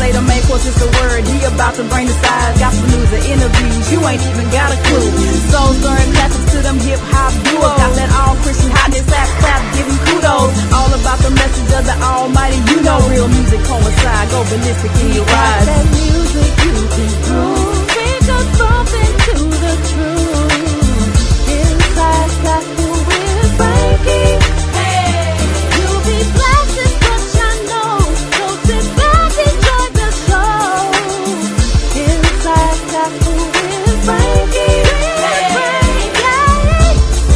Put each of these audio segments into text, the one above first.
say the main course is the word. He about to bring the size, gospel news and interviews. You ain't even got a clue. Soul stirring classics to them hip hop duos. Got that all Christian hotness, clap clap, giving kudos. All about the message of the Almighty. You know real music coincide. Go ballistic in your eyes. That music you can prove. Think of something to the truth.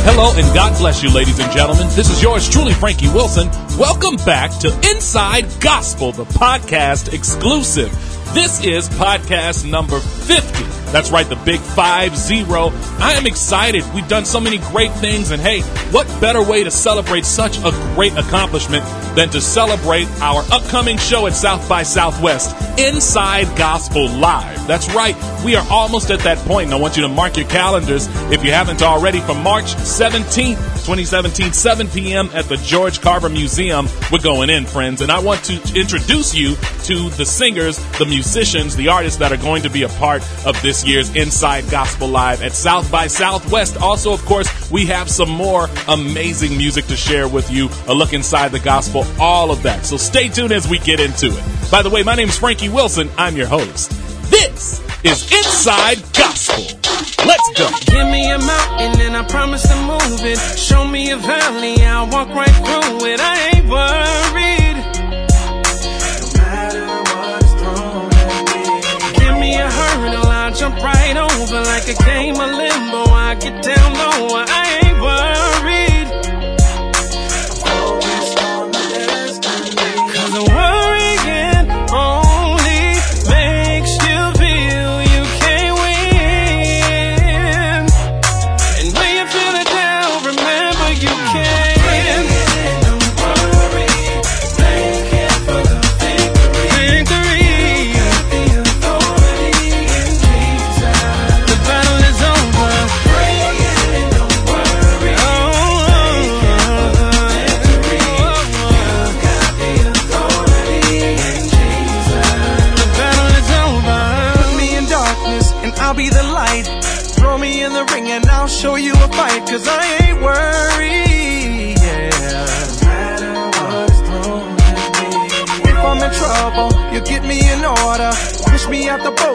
Hello and God bless you, ladies and gentlemen. This is yours truly, Frankie Wilson. Welcome back to Inside Gospel, the podcast exclusive. This is podcast number 50. That's right, the big five zero. I am excited. We've done so many great things, and hey, what better way to celebrate such a great accomplishment than to celebrate our upcoming show at South by Southwest, Inside Gospel Live. That's right, we are almost at that point, and I want you to mark your calendars if you haven't already for March 17th, 2017, 7 p.m. at the George Carver Museum. We're going in, friends, and I want to introduce you to the singers, the musicians, the artists that are going to be a part of this year's Inside Gospel Live at South by Southwest. Also, of course, we have some more amazing music to share with you, a look inside the gospel, all of that. So stay tuned as we get into it. By the way, my name is Frankie Wilson. I'm your host. This is Inside Gospel. Let's go. Give me a mountain and I promise to move it. Show me a valley, I'll walk right through it. I ain't worried. Out the boat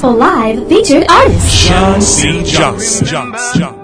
Gospel Live featured artist. Johnson.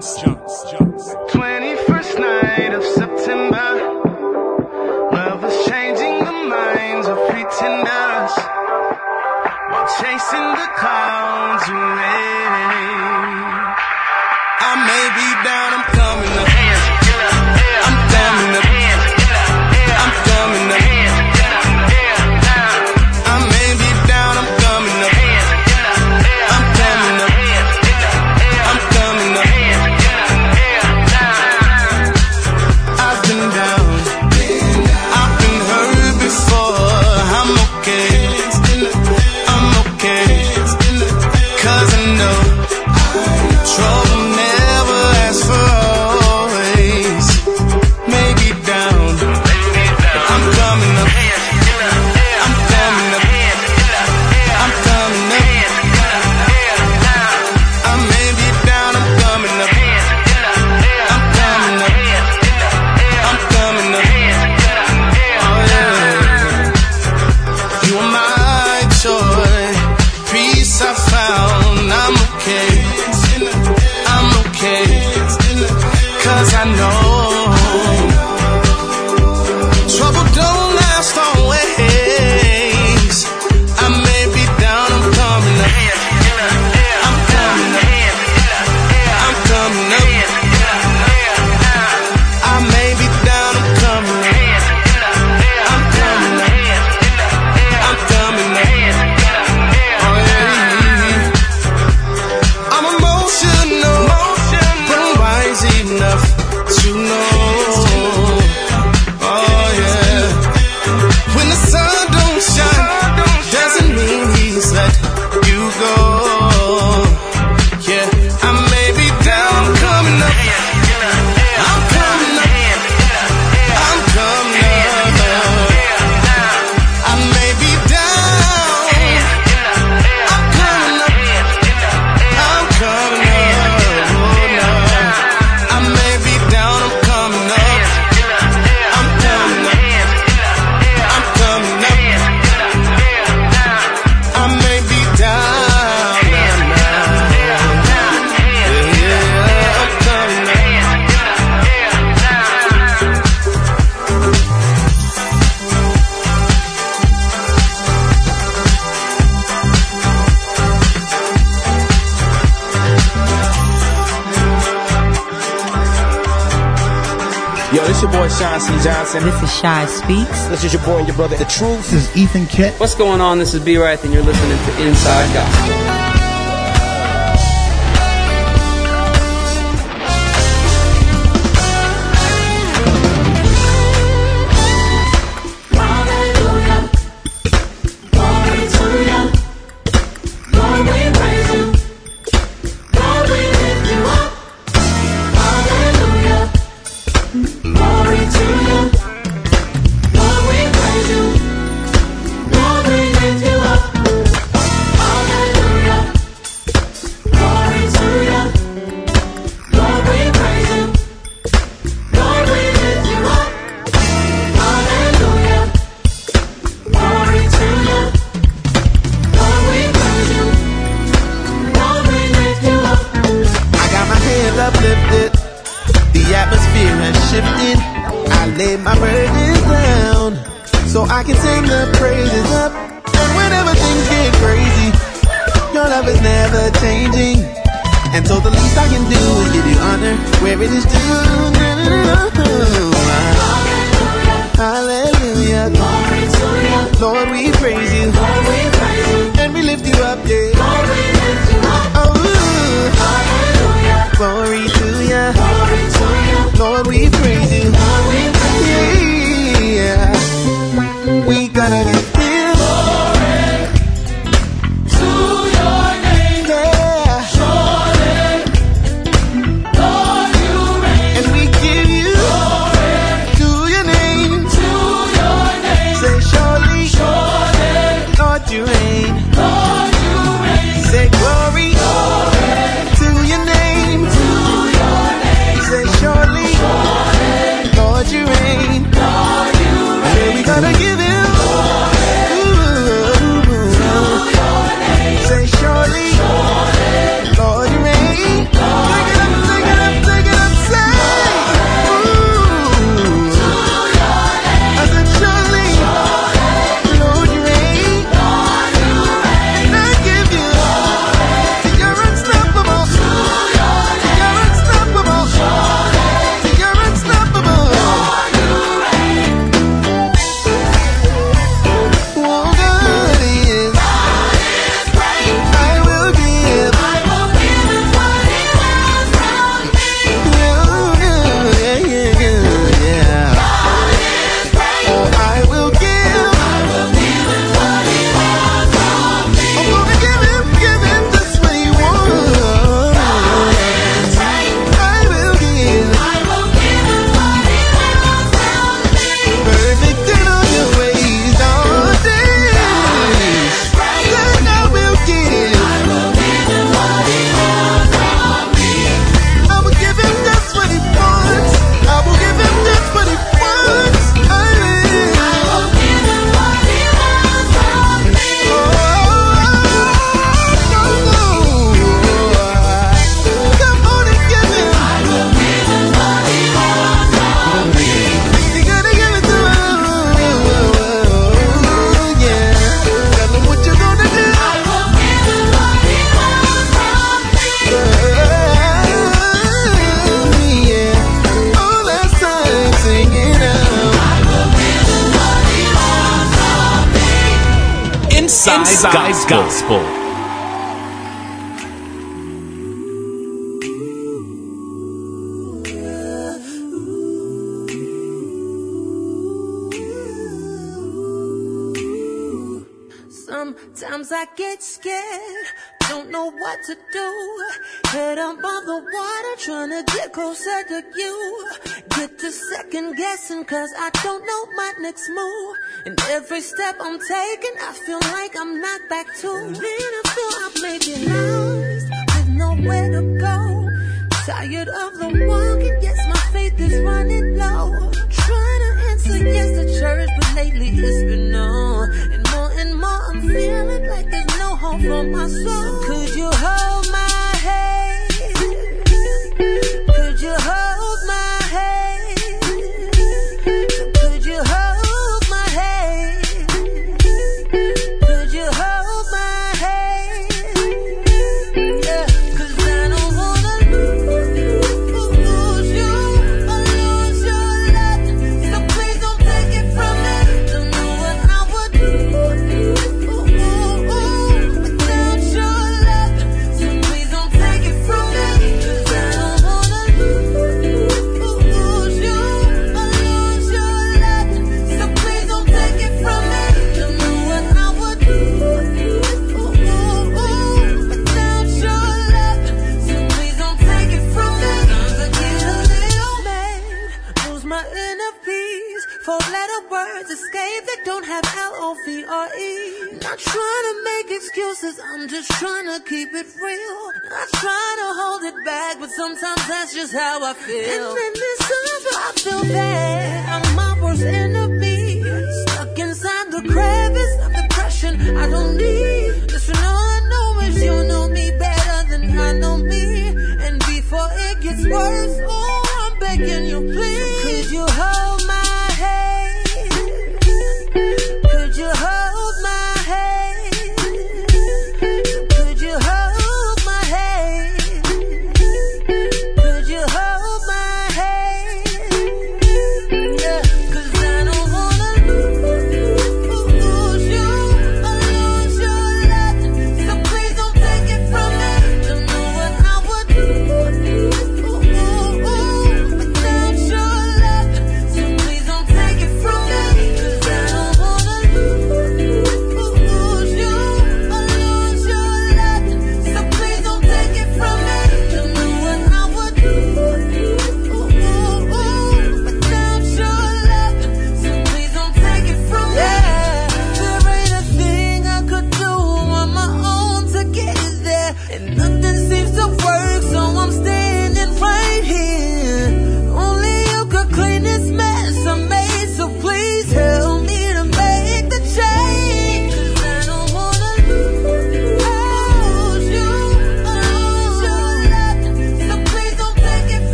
Johnson. This is Shy Speaks. This is your boy and your brother, The Truth. This is Ethan Kent. What's going on? This is B. Wright, and you're listening to Inside Gospel.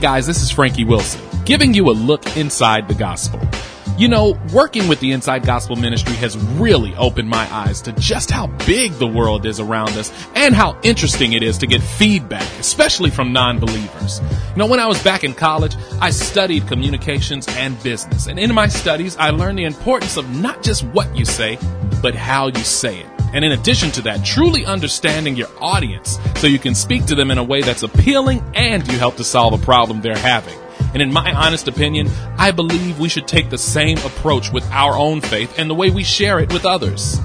Guys, this is Frankie Wilson, giving you a look inside the gospel. You know, working with the Inside Gospel Ministry has really opened my eyes to just how big the world is around us and how interesting it is to get feedback, especially from non-believers. You know, when I was back in college, I studied communications and business. And in my studies, I learned the importance of not just what you say, but how you say it. And in addition to that, truly understanding your audience so you can speak to them in a way that's appealing and you help to solve a problem they're having. And in my honest opinion, I believe we should take the same approach with our own faith and the way we share it with others.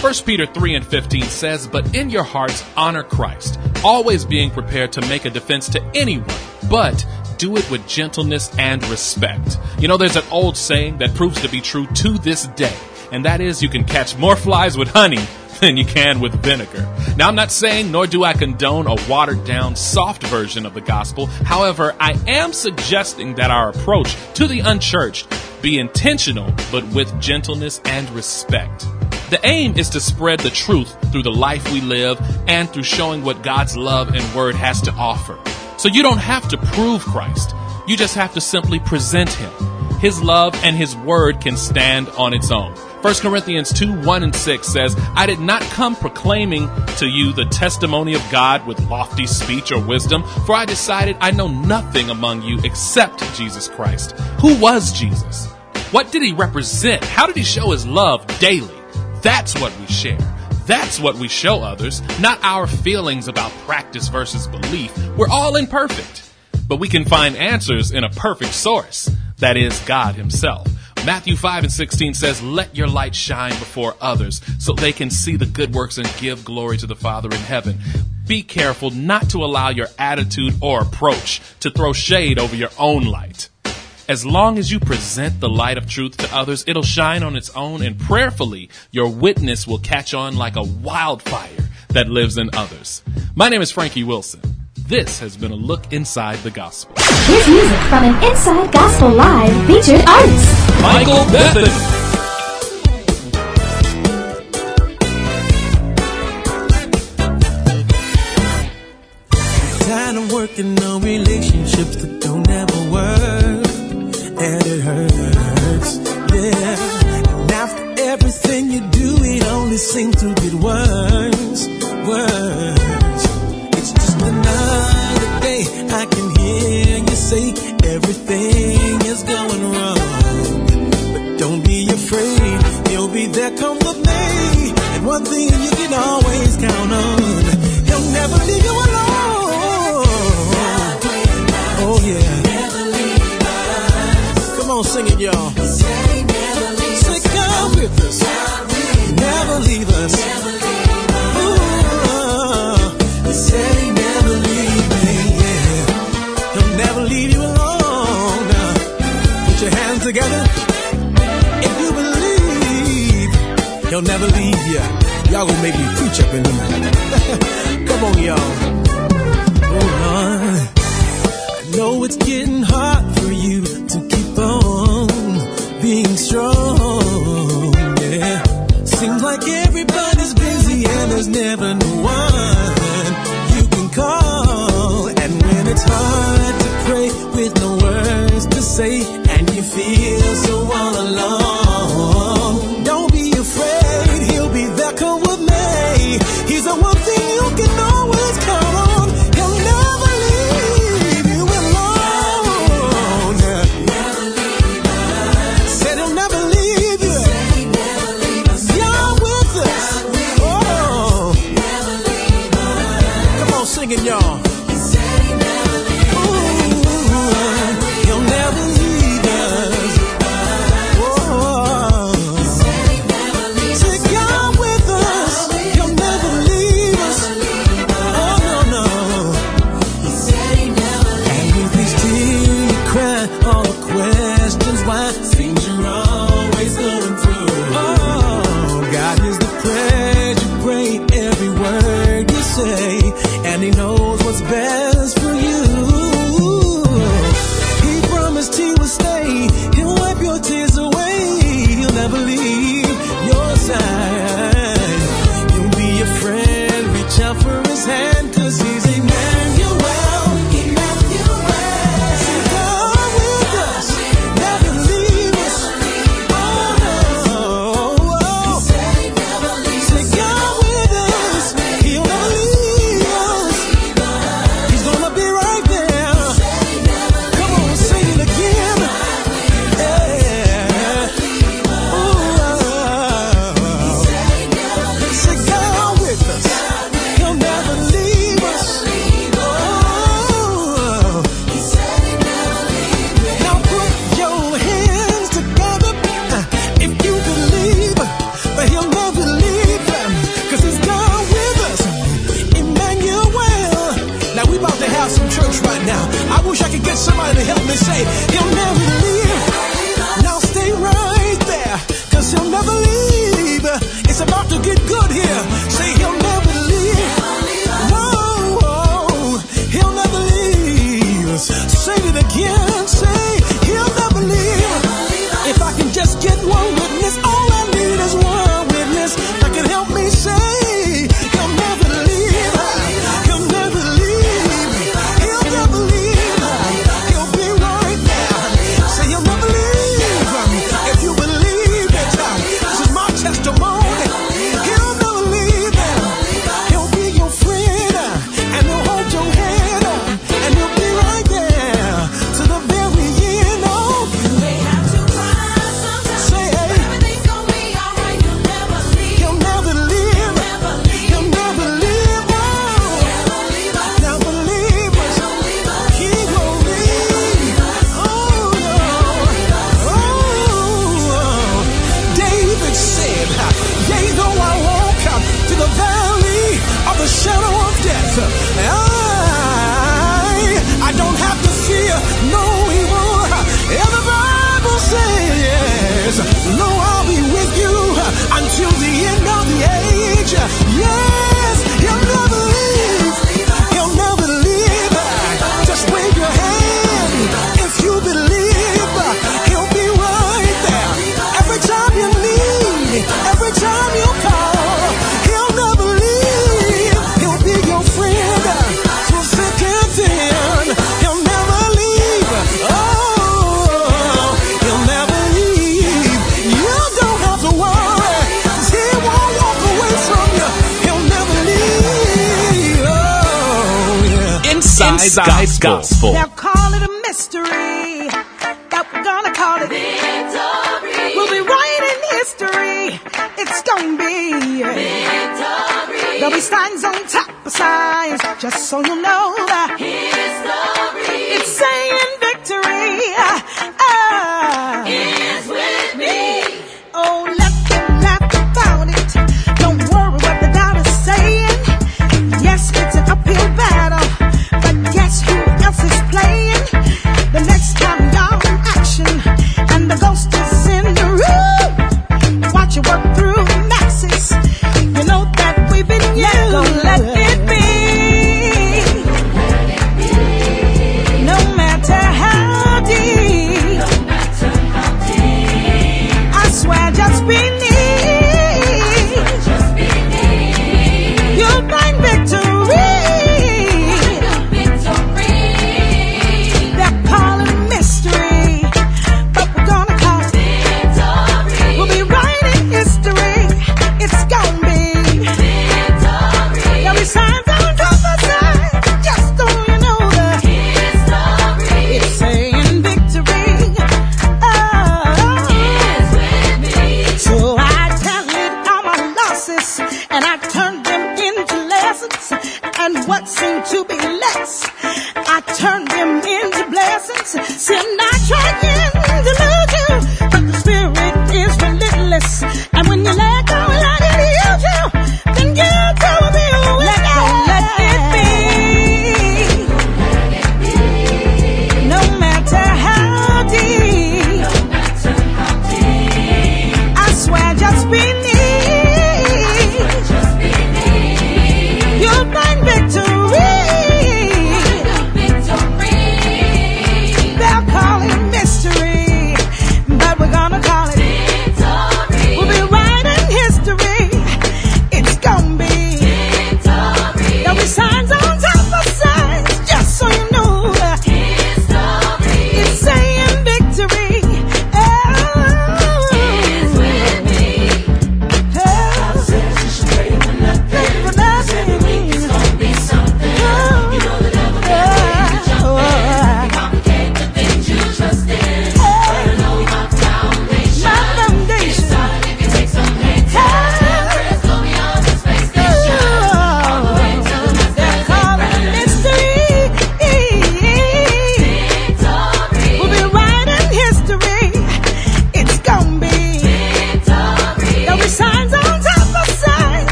1 Peter 3 and 15 says, But in your hearts honor Christ, always being prepared to make a defense to anyone, but do it with gentleness and respect. You know, there's an old saying that proves to be true to this day, and that is you can catch more flies with honey than you can with vinegar. Now, I'm not saying, nor do I condone a watered down, soft version of the gospel. However, I am suggesting that our approach to the unchurched be intentional, but with gentleness and respect. The aim is to spread the truth through the life we live and through showing what God's love and word has to offer. So you don't have to prove Christ. You just have to simply present him. His love and his word can stand on its own. 1 Corinthians 2 1 and 6 says, I did not come proclaiming to you the testimony of God with lofty speech or wisdom, for I decided I know nothing among you except Jesus Christ. Who was Jesus? What did he represent? How did he show his love daily? That's what we share. That's what we show others, not our feelings about practice versus belief. We're all imperfect, but we can find answers in a perfect source. That is God himself. Matthew 5 and 16 says, Let your light shine before others so they can see the good works and give glory to the Father in heaven. Be careful not to allow your attitude or approach to throw shade over your own light. As long as you present the light of truth to others, it'll shine on its own and prayerfully your witness will catch on like a wildfire that lives in others. My name is Frankie Wilson. This has been a look inside the gospel. Here's music from an Inside Gospel Live featured artist. Michael of working on relationships that don't ever work, and it hurts. Yeah, and after everything you do, it only seems to get worse, worse. Come he'll never leave you. Y'all gonna make me preach up in the night. Come on, y'all. Oh, Lord. I know it's getting hard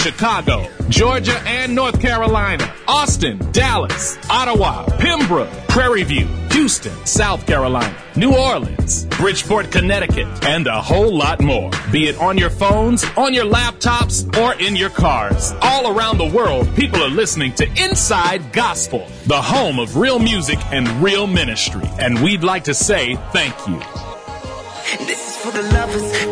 Chicago, Georgia and North Carolina, Austin, Dallas, Ottawa, Pembroke, Prairie View, Houston, South Carolina, New Orleans, Bridgeport, Connecticut, and a whole lot more. Be it on your phones, on your laptops, or in your cars. All around the world, people are listening to Inside Gospel, the home of real music and real ministry. And we'd like to say thank you. This is for the lovers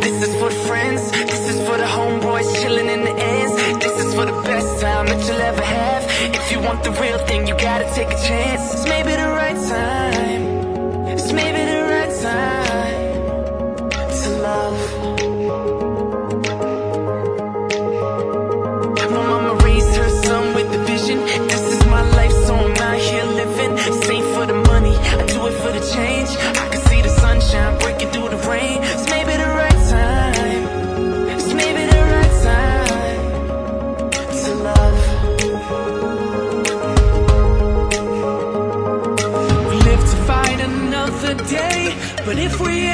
best time that you'll ever have. If you want the real thing, you gotta take a chance. It's maybe the right time. But if we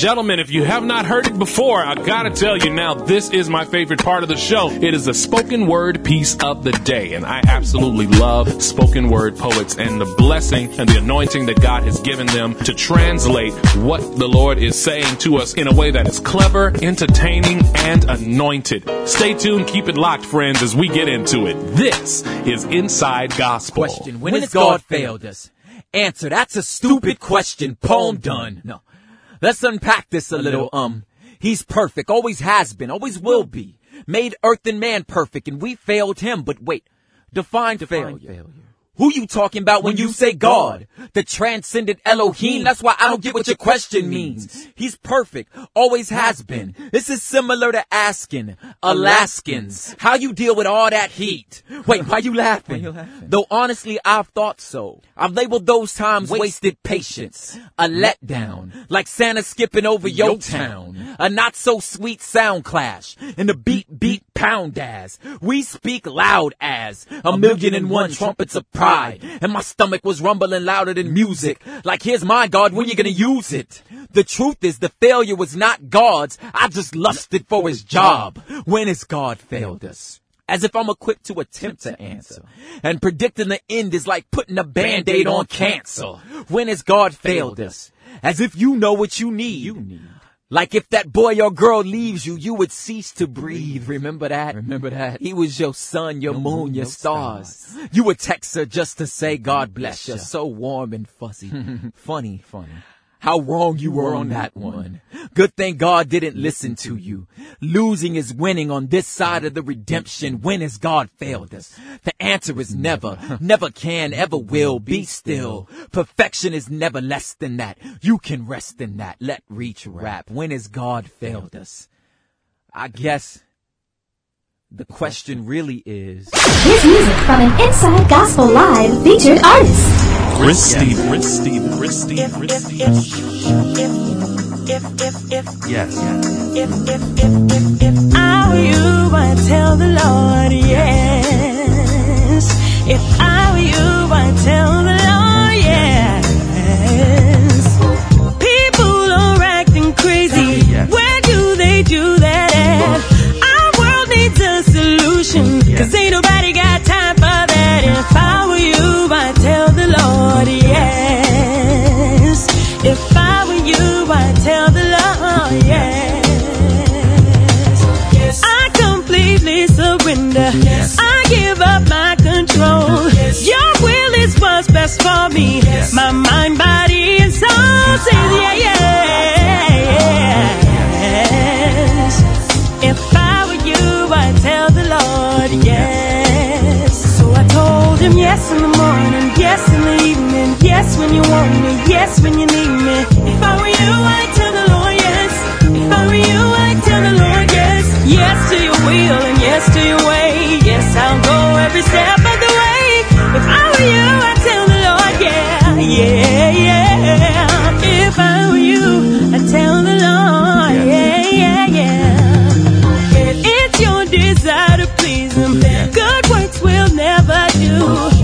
gentlemen, if you have not heard it before, I gotta tell you now, this is my favorite part of the show. It is the spoken word piece of the day, and I absolutely love spoken word poets and the blessing and the anointing that God has given them to translate what the Lord is saying to us in a way that is clever, entertaining, and anointed. Stay tuned, keep it locked, friends, as we get into it. This is Inside Gospel. Question. When, has God failed us? Answer. That's a stupid question. Poem done. No. Let's unpack this a little. Um, he's perfect. Always has been. Always will be. Made earth and man perfect and we failed him. But wait. Define, failure. Who you talking about when you say God? The transcendent Elohim. That's why I don't get what your question means. He's perfect. Always has been. This is similar to asking Alaskans how you deal with all that heat. Wait, why you laughing? Though honestly, I've thought so. I've labeled those times wasted patience. A letdown. Like Santa skipping over your town. A not so sweet sound clash. And the beat beat pound as. We speak loud as. A million and one trumpets of pride. And my stomach was rumbling louder than music. Like here's my God, when you gonna use it? The truth is the failure was not God's. I just lusted for his job. When has God failed us? As if I'm equipped to attempt to answer. And predicting the end is like putting a band-aid on cancer. When has God failed us? As if you know what you need. You need. Like if that boy or girl leaves you, you would cease to breathe. Remember that? Remember that? He was your sun, your moon, your stars. You would text her just to say mm-hmm. God bless you. So warm and fuzzy. funny, funny. How wrong you were on that one. Good thing God didn't listen to you. Losing is winning on this side of the redemption. When has God failed us? The answer is never, never can, ever will. Be still. Perfection is never less than that. You can rest in that. Let reach rap. When has God failed us? I guess the question really is. Here's music from an Inside Gospel Live featured artist. Chris Steve, Chris Steve, Chris Steve, if, if, if, Yes. if, if, if, if, if I were you, I'd tell the Lord yes. If I were you, I'd tell the Lord yes. People are acting crazy. Where do they do that at? Our world needs a solution. Cause ain't nobody got time for that. If I were you, I'd you, I'd tell the Lord yes. I completely surrender. I give up my control. Your will is what's best for me. My mind, body, and soul says yeah, yes. If I were you, I'd tell the Lord yes. So I told him yes in the morning, yes in the evening, yes when you want me, yes when you need me. If I were you, I'd tell the Lord yes. If I were you, I'd tell the Lord yes. Yes to your will and yes to your way. Yes, I'll go every step of the way. If I were you, I'd tell the Lord yeah, yeah, yeah. If I were you, I'd tell the Lord yeah, yeah, yeah. It's your desire to please Him. Good works will never do.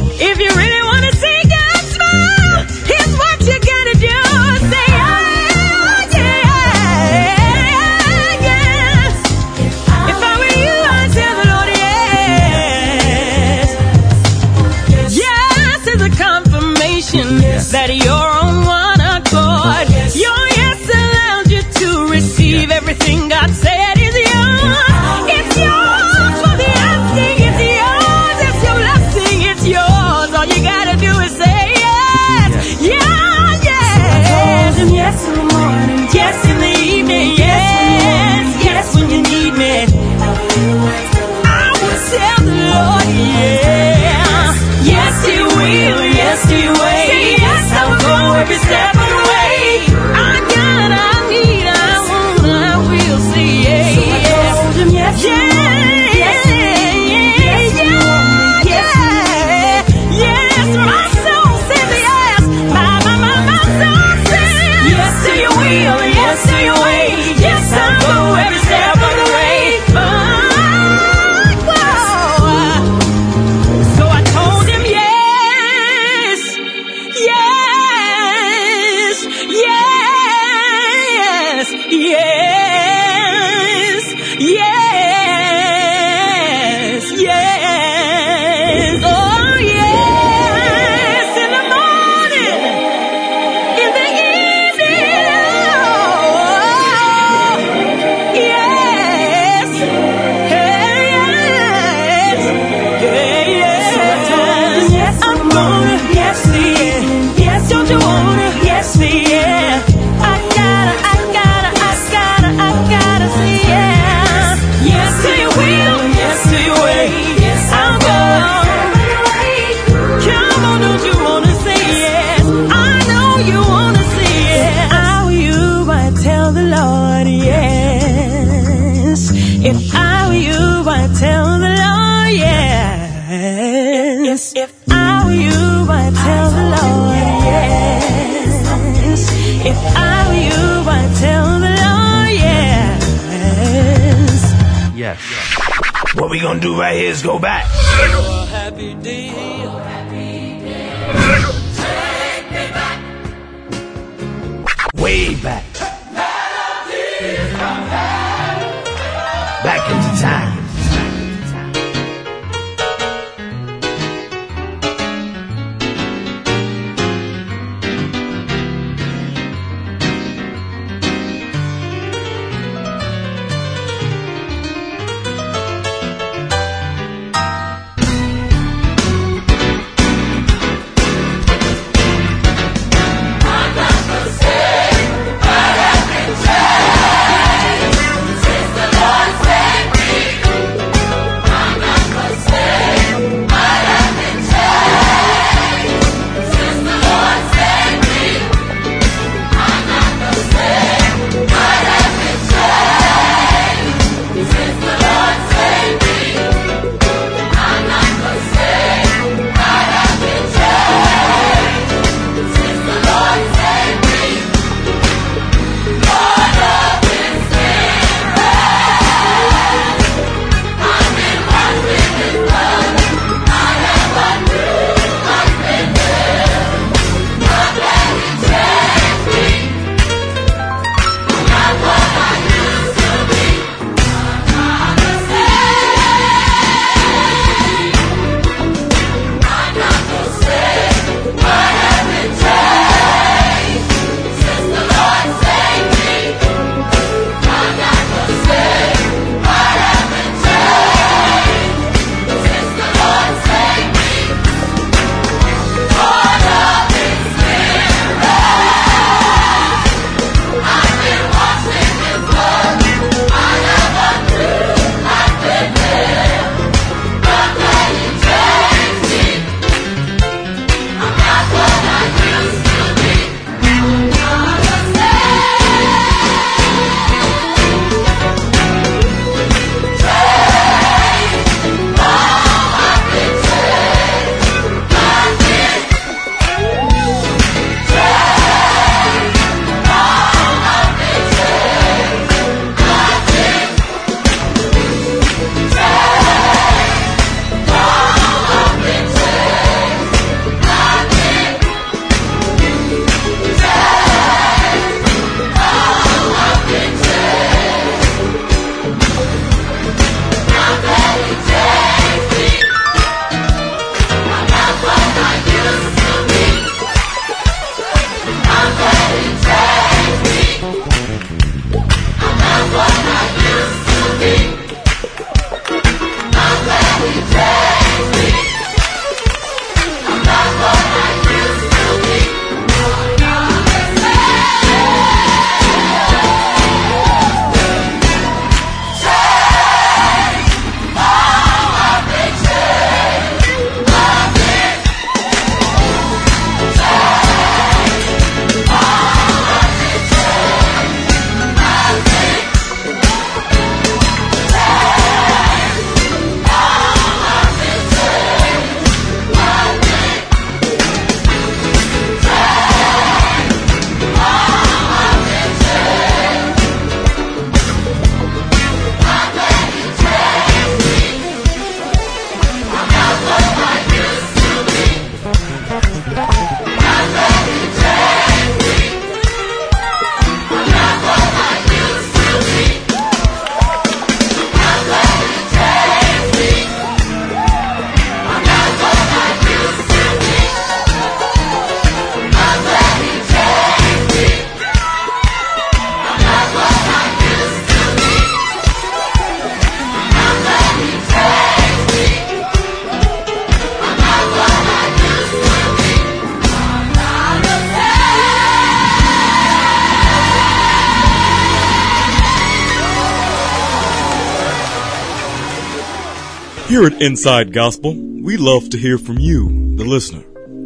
Here at Inside Gospel, we love to hear from you, the listener.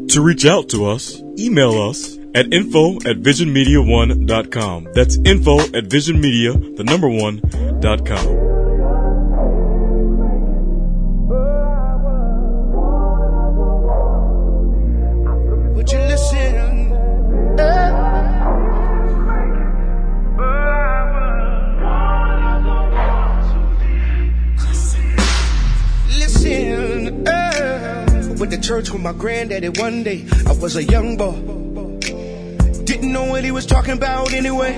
To reach out to us, email us at info at visionmedia1.com. That's info at visionmedia, the number one, dot com. With my granddaddy one day. I was a young boy. Didn't know what he was talking about anyway.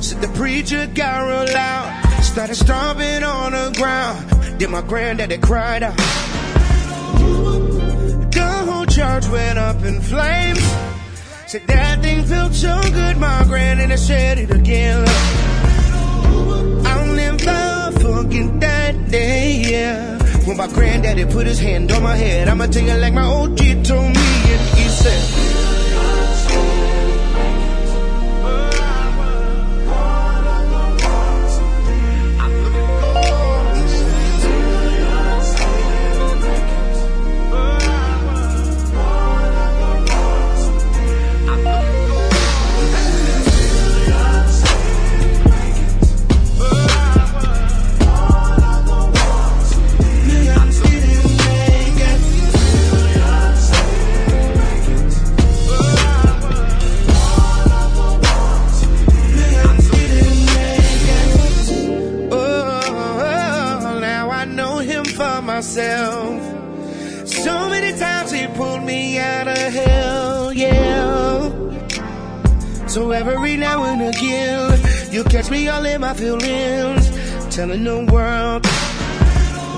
Said the preacher got real loud, started stomping on the ground. Then my granddaddy cried out. The whole church went up in flames. Said that thing felt so good, my granddaddy said it again. I'll never forget that day, yeah. When my granddaddy put his hand on my head, I'ma tell you like my OG told me, and he said, now and again, you catch me all in my feelings, telling the world,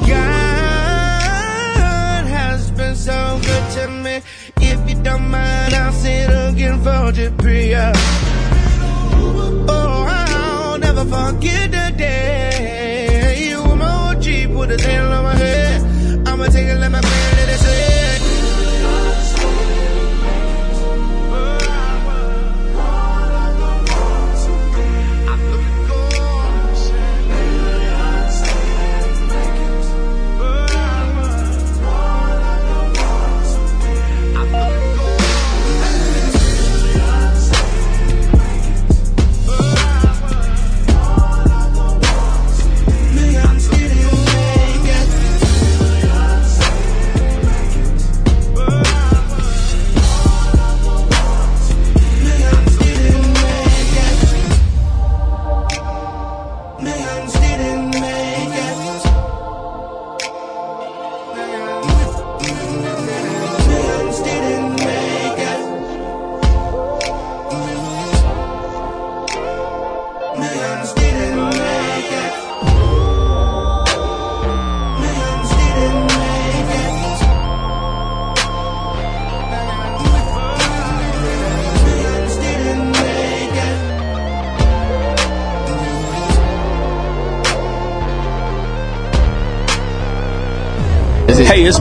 God has been so good to me. If you don't mind, I'll sing again for the prayer. Oh, I'll never forget the day you were my OG, put a hand on my head. I'ma take it like my granddaddy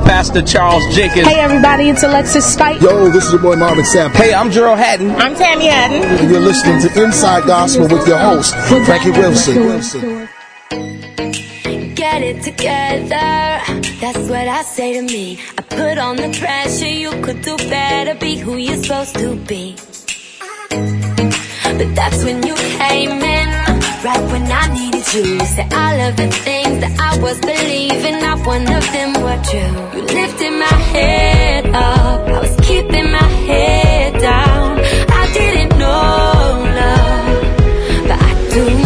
Pastor Charles Jenkins. Hey everybody, it's Alexis Spight. Yo, this is your boy Marvin Sapp. Hey, I'm Gerald Hatton. I'm Tammy Hatton. And you're listening to Inside Gospel with your host, Frankie Wilson. Get it together, that's what I say to me. I put on the pressure, you could do better, be who you're supposed to be. But that's when you came in, right when I needed you. Said all of the things that I was believing, not one of them were true. You lifted my head up, I was keeping my head down. I didn't know love, but I do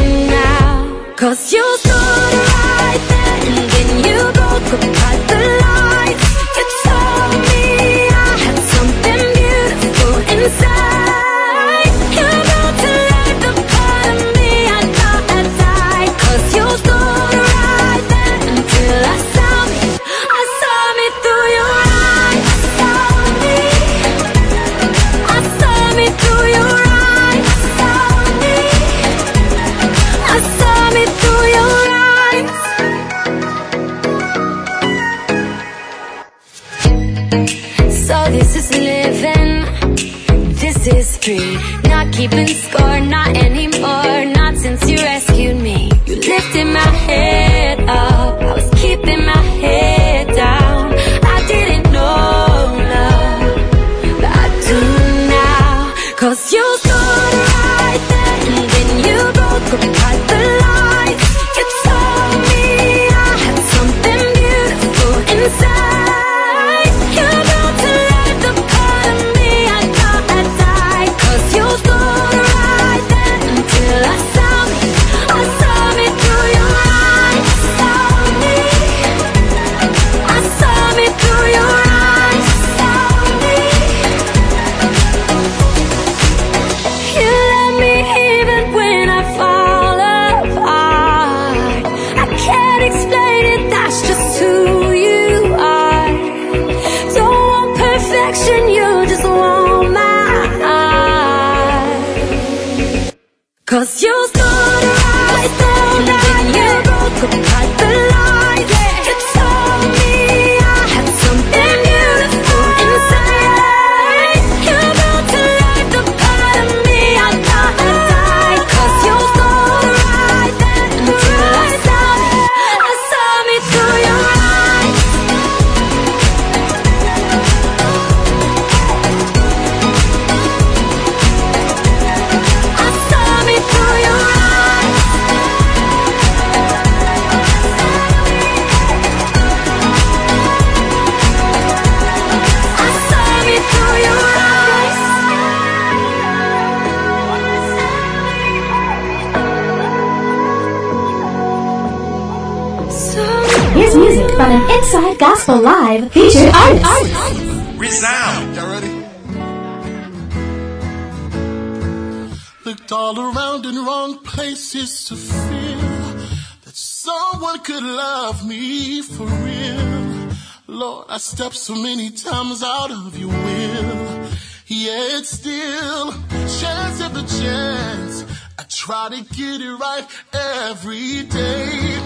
Yet still, chance after chance, I try to get it right every day.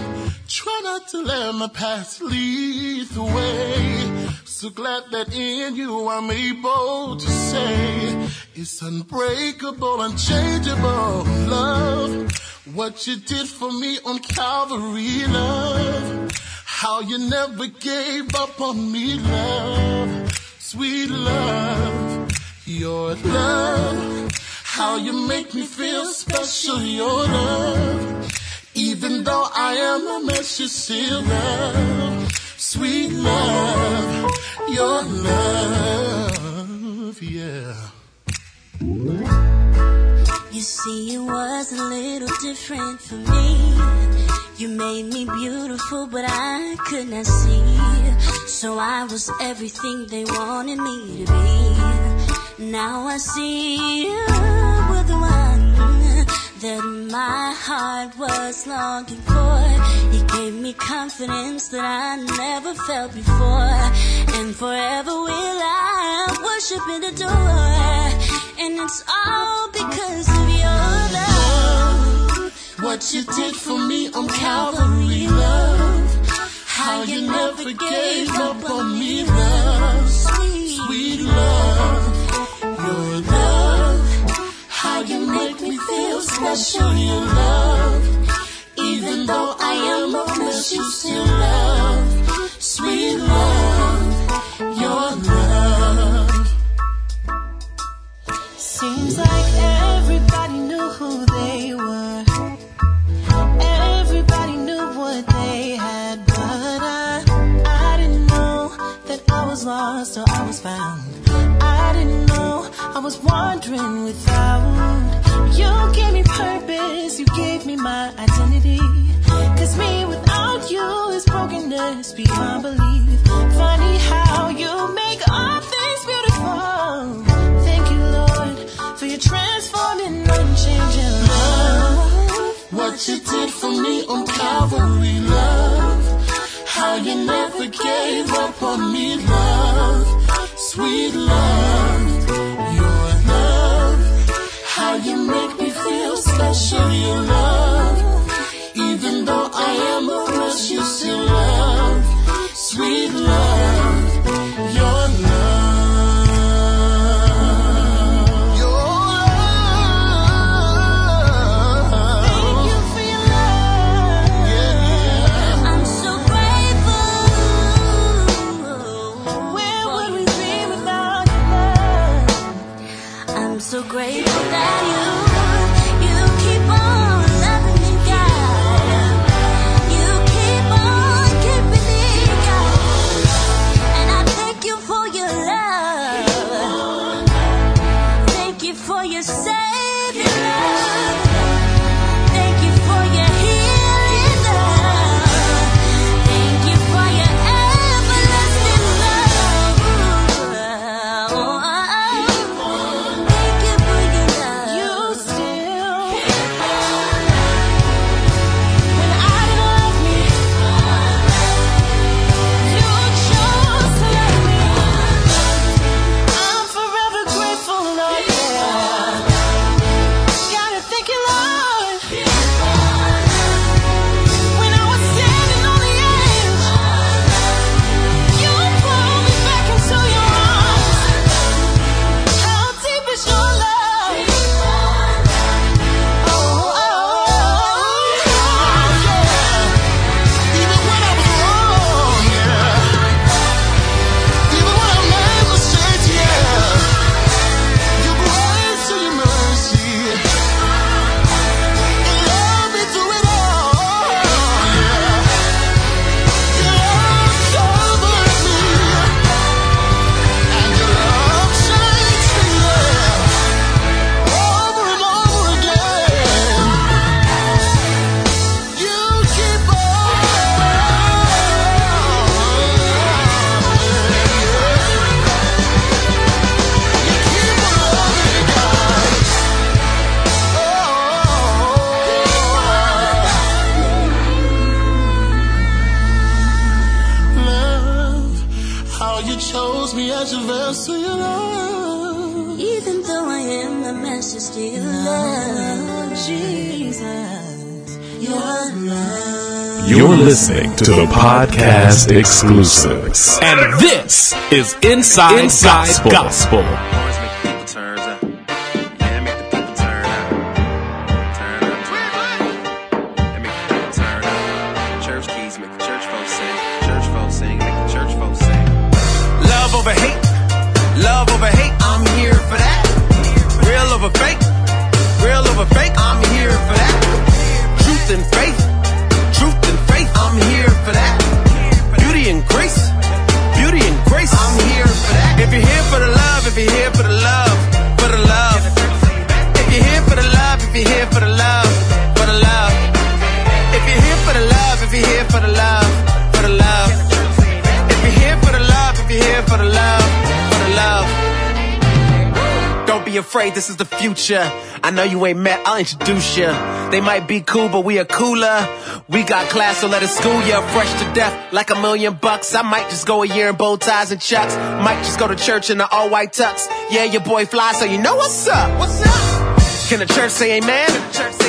Try not to let my past lead the way. So glad that in you I'm able to say it's unbreakable, unchangeable love. What you did for me on Calvary, love. How you never gave up on me, love. Sweet love, your love. How you make me feel special, your love. Even though I am a mess, you still love. Sweet love, your love, yeah. You see, it was a little different for me. You made me beautiful, but I could not see. So I was everything they wanted me to be. Now I see you were the one that my heart was longing for. You gave me confidence that I never felt before. And forever will I worship and adore. And it's all because of your love. What you did for me on Calvary, love. How you never gave up on me, love. Sweet love. You make me feel special, your love. Even though I am a mess, you still love. Sweet love. Your love. Seems like everybody knew who they were. Everybody knew what they had, but I, I didn't know that I was lost or I was found. I was wandering without. You gave me purpose, you gave me my identity. Cause me without you is brokenness beyond belief. Funny how you make all things beautiful. Thank you, Lord, for your transforming, unchanging love. What you did for me on Calvary, love. How you never gave up on me, love. Sweet love, How you make me feel special, your love. Even though I am a mess, you still love. Sweet love, podcast exclusives. And this is Inside, Inside Gospel. Church afraid, this is the future. I know you ain't met, I'll introduce you. They might be cool, but we are cooler. We got class, so let us school ya. Fresh to death, like a million bucks. I might just go a year in bow ties and chucks. Might just go to church in the all white tux. Yeah, your boy fly, so you know what's up. What's up? Can the church say amen?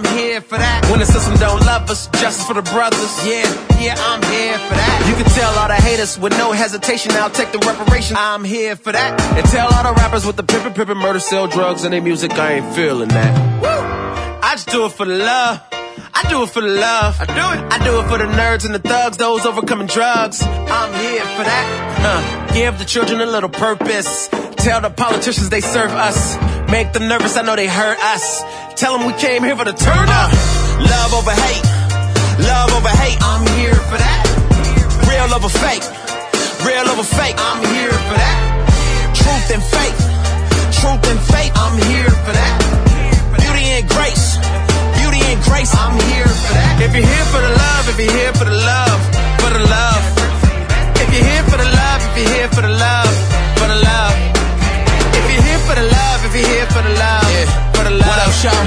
I'm here for that. When the system don't love us, justice for the brothers. Yeah, yeah, I'm here for that. You can tell all the haters with no hesitation. I'll take the reparation. I'm here for that. And tell all the rappers with the pimpin', pimpin', murder, sell drugs, and their music. I ain't feeling that. Woo! I just do it for the love. I do it for the love. I do it. I do it for the nerds and the thugs, those overcoming drugs. I'm here for that. Huh. Give the children a little purpose. Tell the politicians they serve us. Make them nervous, I know they hurt us. Tell them we came here for the turn up. Love over hate. Love over hate. I'm here for that. Real over fake. Real over fake. I'm here for that. Truth and faith. Truth and faith. I'm here for that. Beauty and grace. Beauty and grace. I'm here for that. If you're here for the love, if you're here for the love, for the love. If you're here for the love, if you're here for the love, for the love. If you're here for the love, if you're here for the love, yeah. for the love. What up, Sean?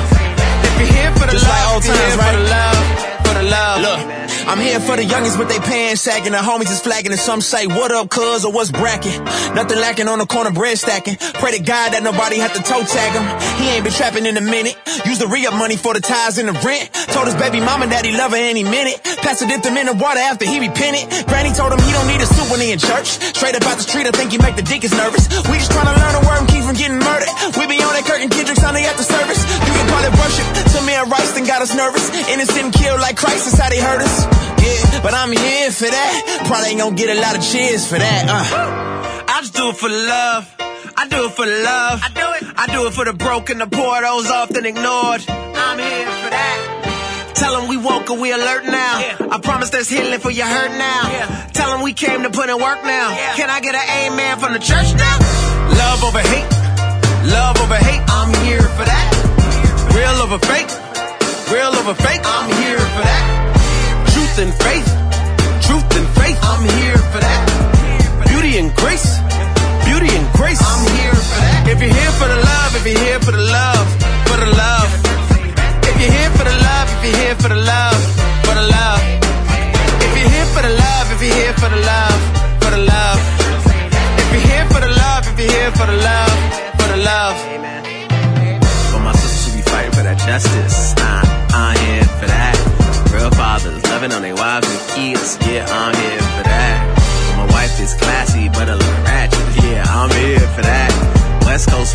If you're here for the Just love, like old if you're times, here right? for the love, love. Look, I'm here for the youngins with they pants sagging. The homies is flagging and some say, what up, cuz, or what's bracking? Nothing lacking on the corner, bread stacking. Pray to God that nobody had to toe tag him. He ain't been trapping in a minute. Use the re-up money for the ties and the rent. Told his baby mama that he love her any minute. Pastor dipped him in the water after he repented. Granny told him he don't need a suit when he in church. Straight up out the street, I think he make the deacons nervous. We just trying to learn the word and keep from getting murdered. We be on that Kirk and Kendrick Sunday at the service. You can call it worship. Tamir Rice done got us nervous. Innocent killed like Christ, that's how they hurt us. Yeah, but I'm here for that. Probably ain't gonna get a lot of cheers for that. Uh. I just do it for love. I do it for love. I do it. I do it for the broken, the poor, those often ignored. I'm here for that. Tell them we woke and we alert now. I promise there's healing for your hurt now. Tell them we came to put in work now. Can I get an amen from the church now?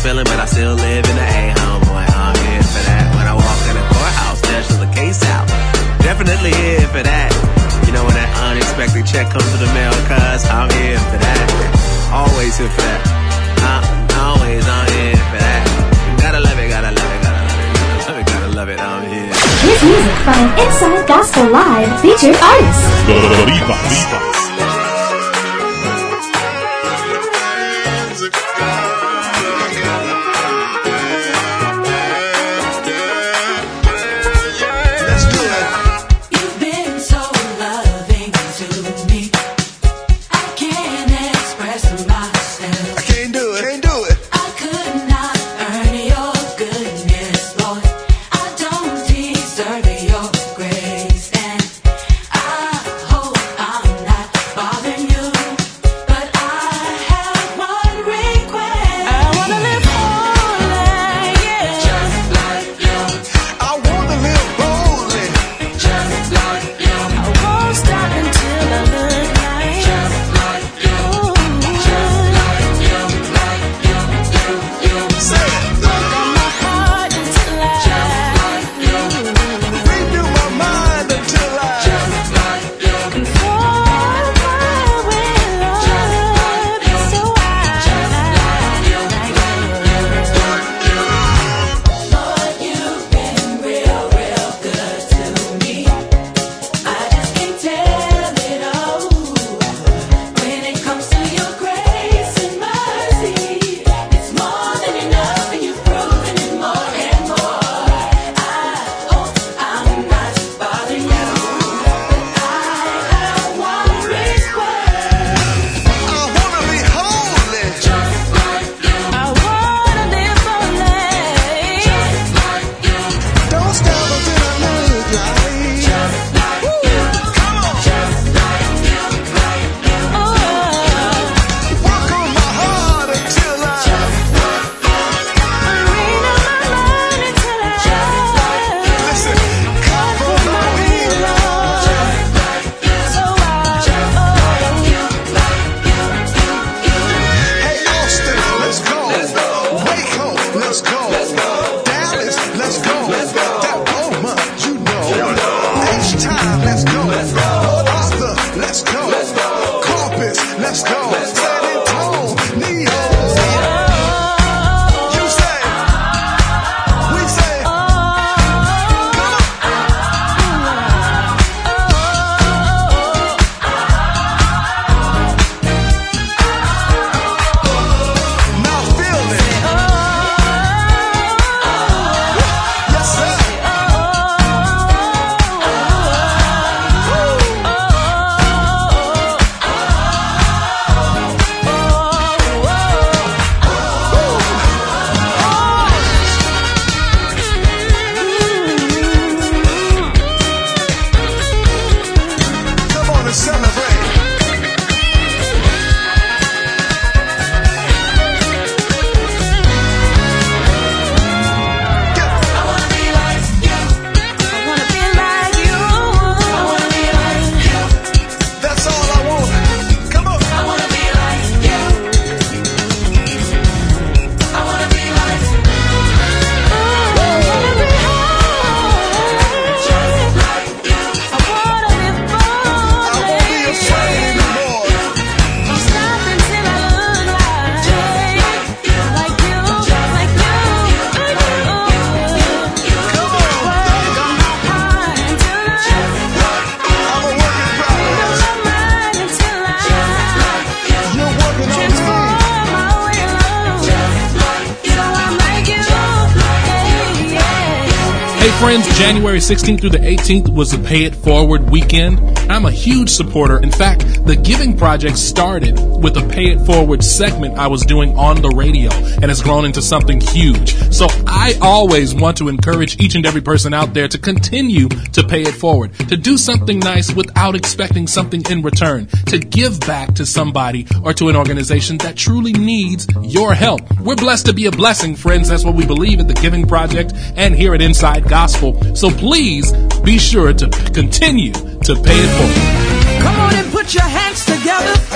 Feeling, but I still live in the A homeboy, I'm here for that. When I walk in the courthouse, there's the case out. Definitely here for that. You know when that unexpected check comes to the mail, cuz I'm here for that. Always here for that. Uh, always I'm here for that. Gotta love it, gotta love it, gotta love it, gotta love it, gotta love it, I'm here. Here's music from Inside Gospel Live featured artist. January 16th through the 18th was the Pay It Forward weekend. I'm a huge supporter. In fact, the Giving Project started with a Pay It Forward segment I was doing on the radio and has grown into something huge. So I always want to encourage each and every person out there to continue to pay it forward, to do something nice without expecting something in return, to give back to somebody or to an organization that truly needs your help. We're blessed to be a blessing, friends. That's what we believe at the Giving Project and here at Inside Gospel. So please be sure to continue to pay it forward. Come on and put your hands together.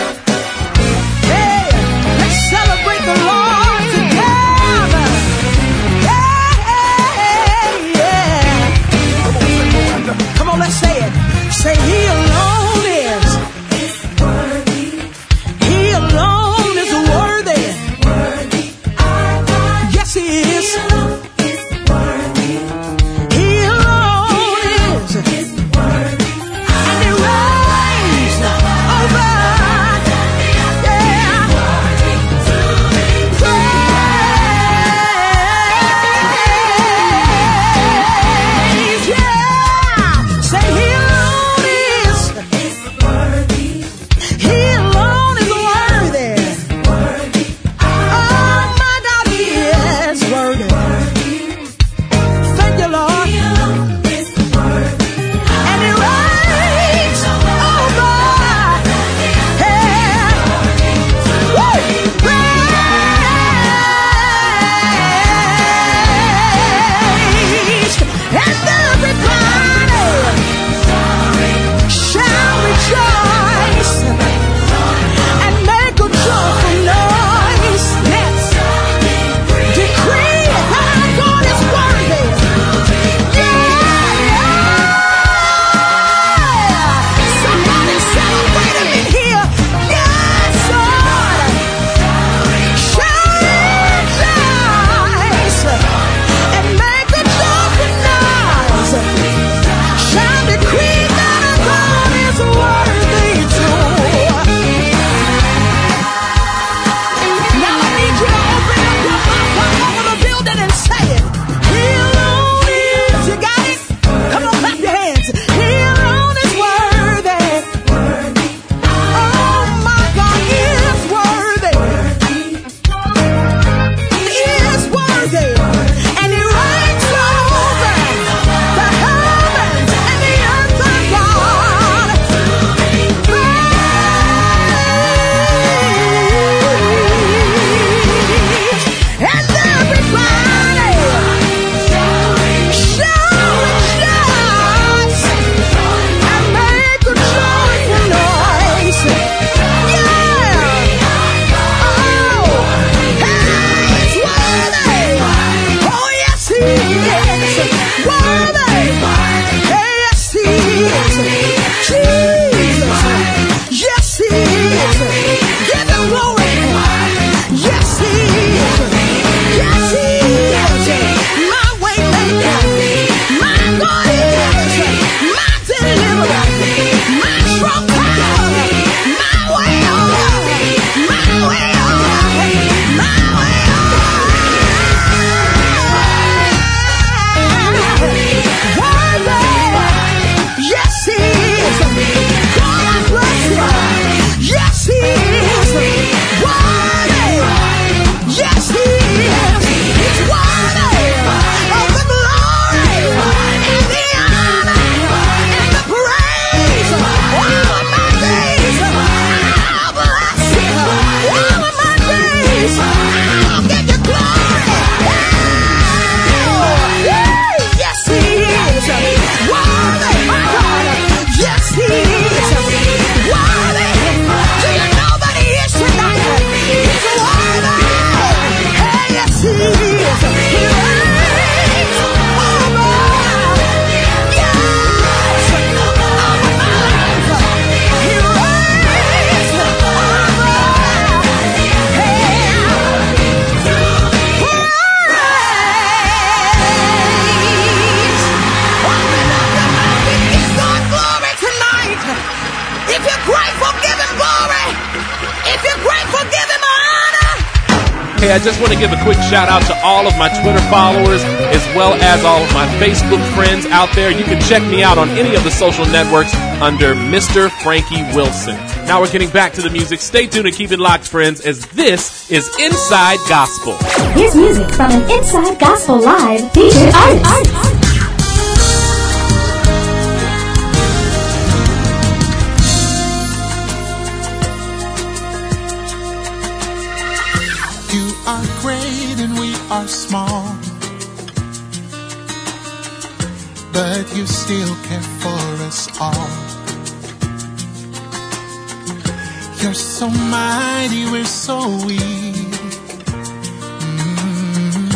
Give a quick shout out to all of my Twitter followers as well as all of my Facebook friends out there. You can check me out on any of the social networks under Mr. Frankie Wilson. Now we're getting back to the music. Stay tuned and keep it locked, friends, as this is Inside Gospel. Here's music from an Inside Gospel Live featured artist. Small. But you still care for us all. You're so mighty, we're so weak. Mm,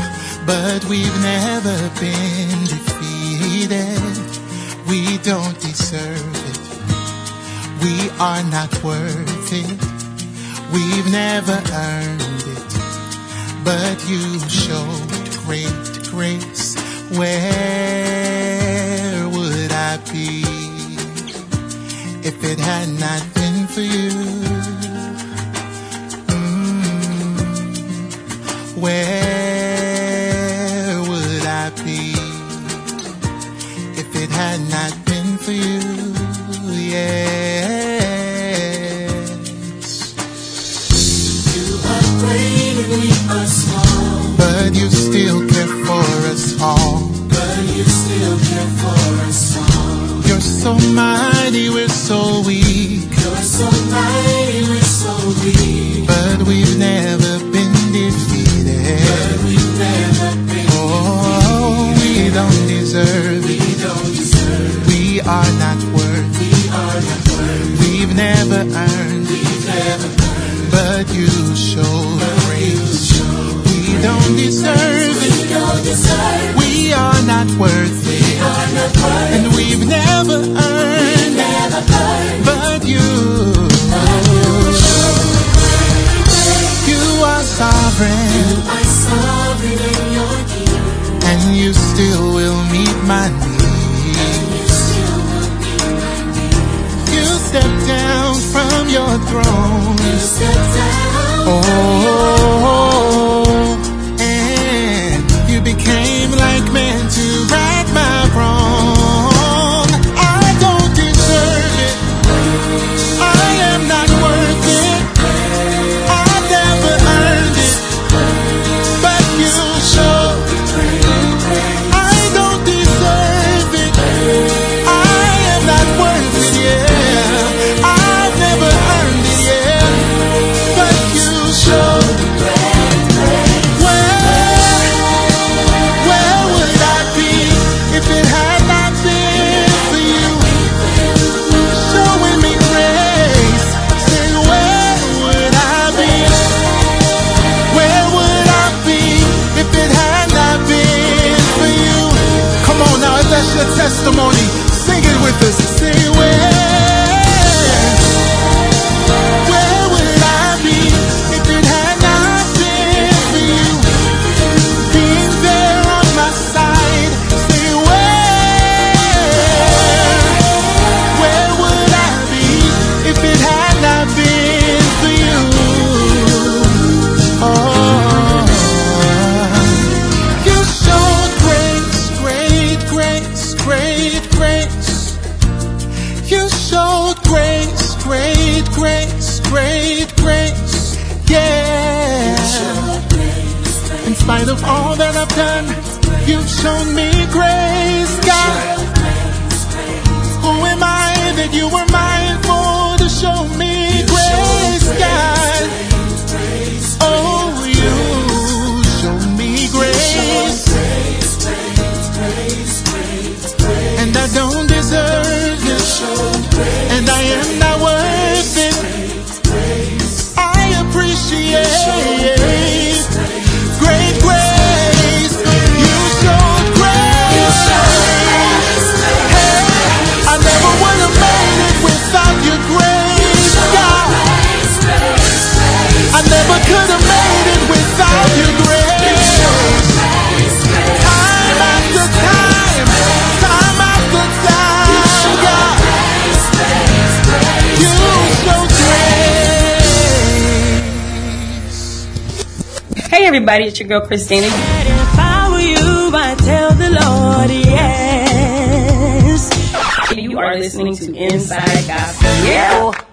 but we've never been defeated. We don't deserve it. We are not worth it. We've never earned but you showed great grace. Where would I be if it had not been for you? Never earned But you show grace. We don't deserve it. We are not worth it. And we've never earned But you You are sovereign. And you still will meet my needs. Step down from your throne. You step down. Oh, and you became done, you've shown me grace, God. Who am I that you were mindful to show me grace, God? Oh, you show me grace. And I don't deserve it. And I am not worth it. I appreciate everybody. It's your girl, Christina. You are listening to Inside Gospel. Yeah.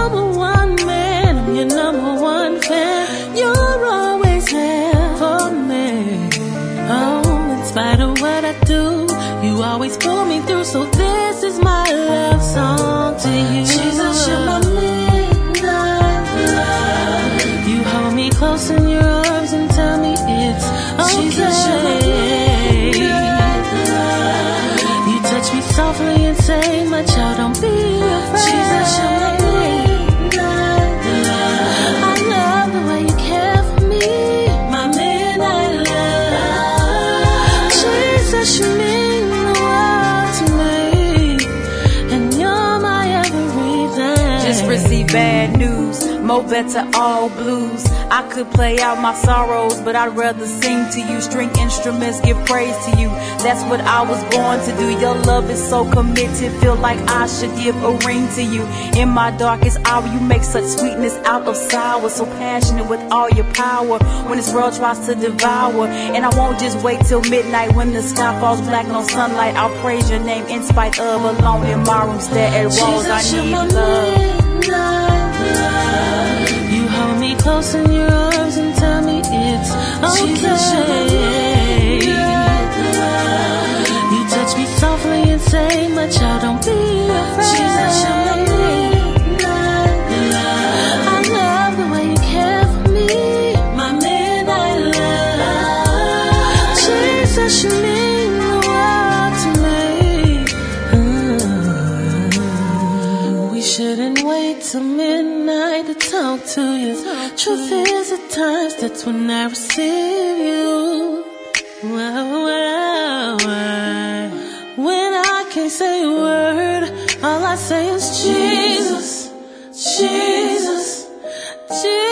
number one man, I'm your number one fan. You're always there for me. Oh, in spite of what I do, you always pull me through. So this is my love song to you. Jesus, you're my midnight love. You hold me close in your arms and tell me it's okay. Jesus, Better all blues. I could play out my sorrows, but I'd rather sing to you. String instruments give praise to you. That's what I was born to do. Your love is so committed, feel like I should give a ring to you. In my darkest hour, you make such sweetness out of sour. So passionate with all your power when this world tries to devour. And I won't just wait till midnight when the sky falls black, no sunlight. I'll praise your name in spite of alone in my room, stare at walls. I need love. Me close in your arms and tell me it's okay. You touch me softly and say, my child, don't be afraid. Truth is, at times that's when I receive you. Well, well, well. When I can't say a word, all I say is Jesus, Jesus, Jesus,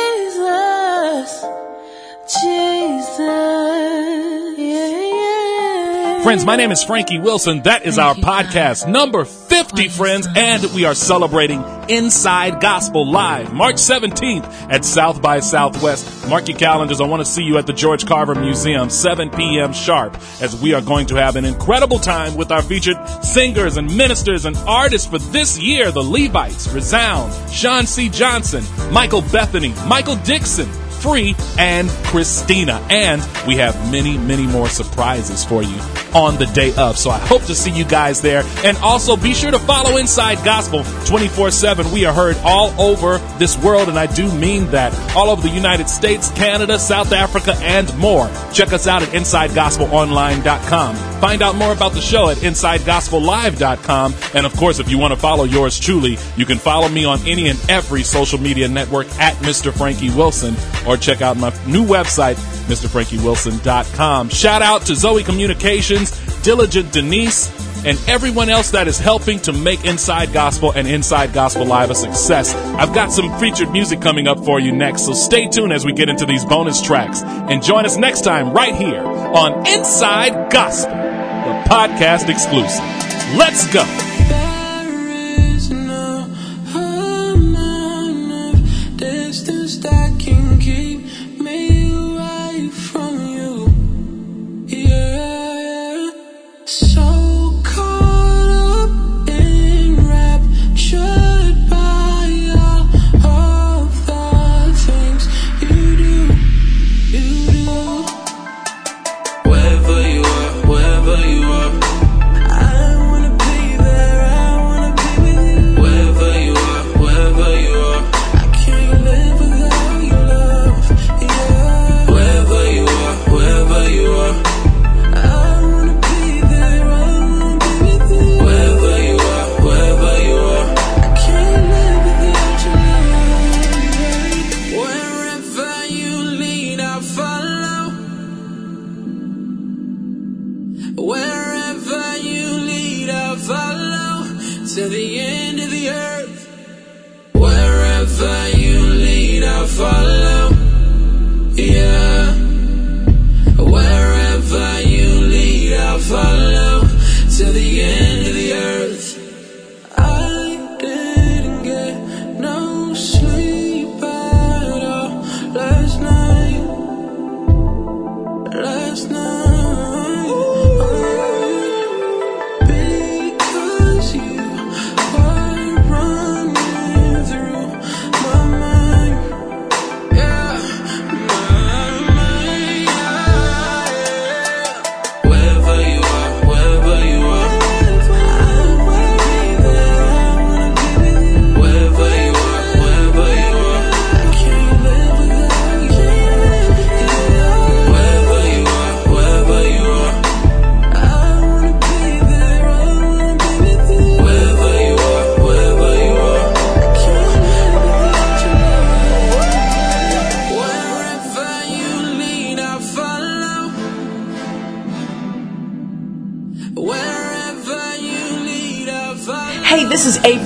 Friends, my name is Frankie Wilson. That is our podcast number 50, friends, and we are celebrating Inside Gospel Live, March 17th at South by Southwest. Mark your calendars. I want to see you at the George Carver Museum, 7 p.m. sharp, as we are going to have an incredible time with our featured singers and ministers and artists for this year, the Levites, Resound, Sean C. Johnson, Michael Bethany, Michael Dixon, F.R.E.E., and Christina. And we have many, many more surprises for you on the day of. So I hope to see you guys there. And also be sure to follow Inside Gospel 24 7. We are heard all over this world, and I do mean that. All over the United States, Canada, South Africa, and more. Check us out at InsideGospelOnline.com. Find out more about the show at InsideGospelLive.com. And of course, if you want to follow yours truly, you can follow me on any and every social media network at Mr. Frankie Wilson or check out my new website, MrFrankieWilson.com. Shout out to Zoe Communications, Diligent Denise, and everyone else that is helping to make Inside Gospel and Inside Gospel Live a success. I've got some featured music coming up for you next, so stay tuned as we get into these bonus tracks. And join us next time right here on Inside Gospel, podcast exclusive. Let's go.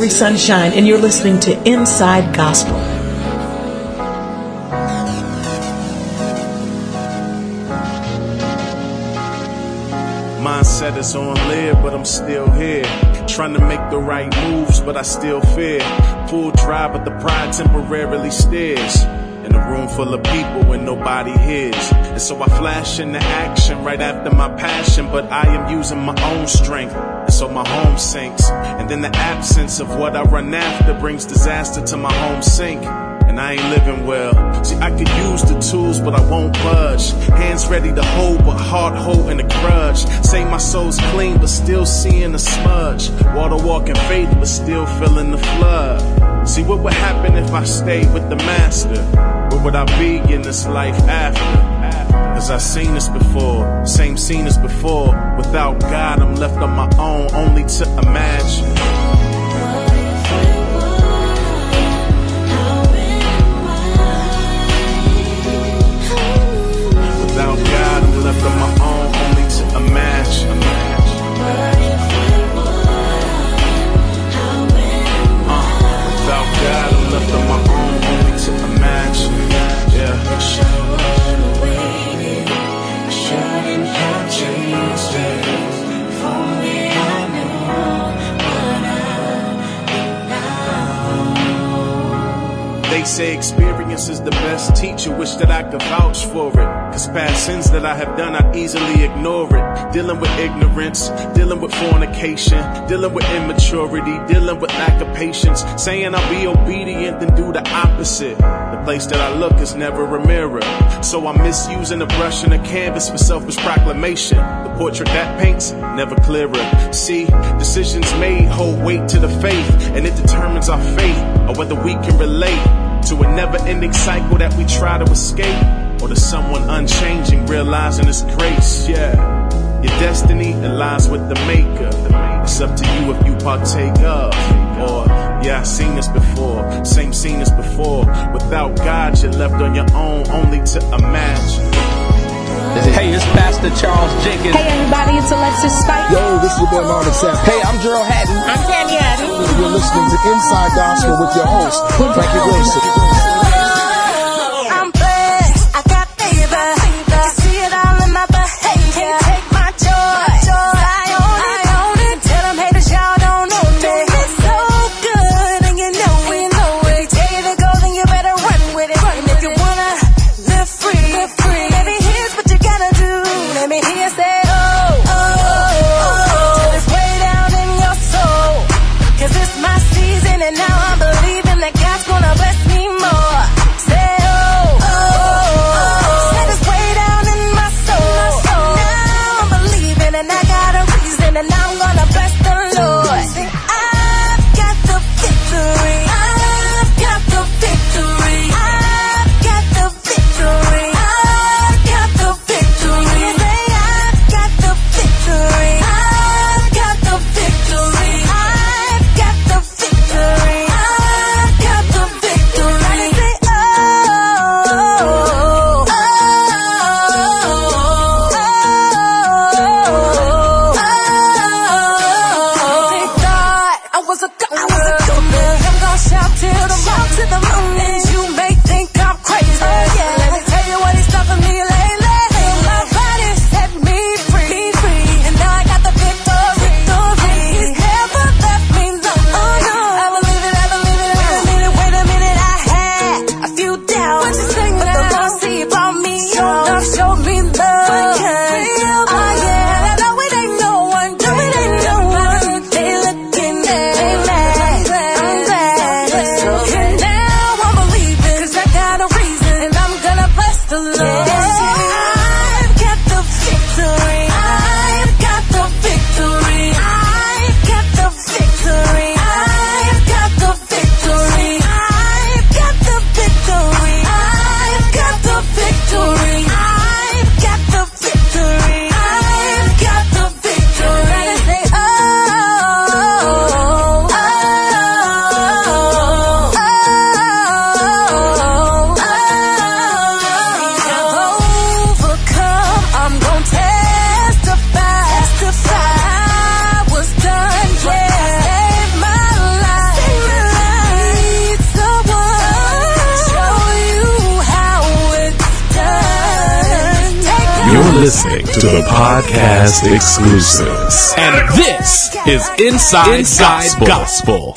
Montgomery Sunshine, and you're listening to Inside Gospel. Mindset is on live, but I'm still here. Trying to make the right moves, but I still fear. Full drive, but the pride temporarily steers. In a room full of people when nobody hears. And so I flash into action right after my passion, but I am using my own strength. And so my home sinks. And then the absence of what I run after brings disaster to my home sink and I ain't living well. See, I could use the tools, but I won't budge. Hands ready to hold, but heart holding a grudge. Say my soul's clean, but still seeing a smudge. Water walking faith, but still feeling the flood. See, what would happen if I stayed with the master? Would I be in this life after? Cause I've seen this before, same scene as before. Without God, I'm left on my own, only to imagine. Without God, I'm left on my own, only to imagine. Uh, without God, I'm left on my own, imagine. Yeah. They say experience is the best teacher. Wish that I could vouch for it. Cause past sins that I have done, I'd easily ignore it. Dealing with ignorance, dealing with fornication, dealing with immaturity, dealing with lack of patience. Saying I'll be obedient, then do the opposite. The place that I look is never a mirror. So I'm misusing a brush and a canvas for selfish proclamation. The portrait that paints, never clearer. See, decisions made hold weight to the faith, and it determines our faith or whether we can relate to a never ending cycle that we try to escape, or to someone unchanging, realizing His grace. Yeah, your destiny lies with the Maker. It's up to you if you partake of, or yeah, I've seen this before, same scene as before. Without God, you're left on your own, only to imagine. Hey, it's Pastor Charles Jenkins. Hey everybody, it's Alexis Spight. Yo, this is your boy Marvin Sapp. Hey, I'm Gerald Hatton. I'm Candy Hatton. You're listening to Inside Gospel with your host, Frankie Wilson. Podcast exclusives. And this is Inside, Inside Gospel. Gospel.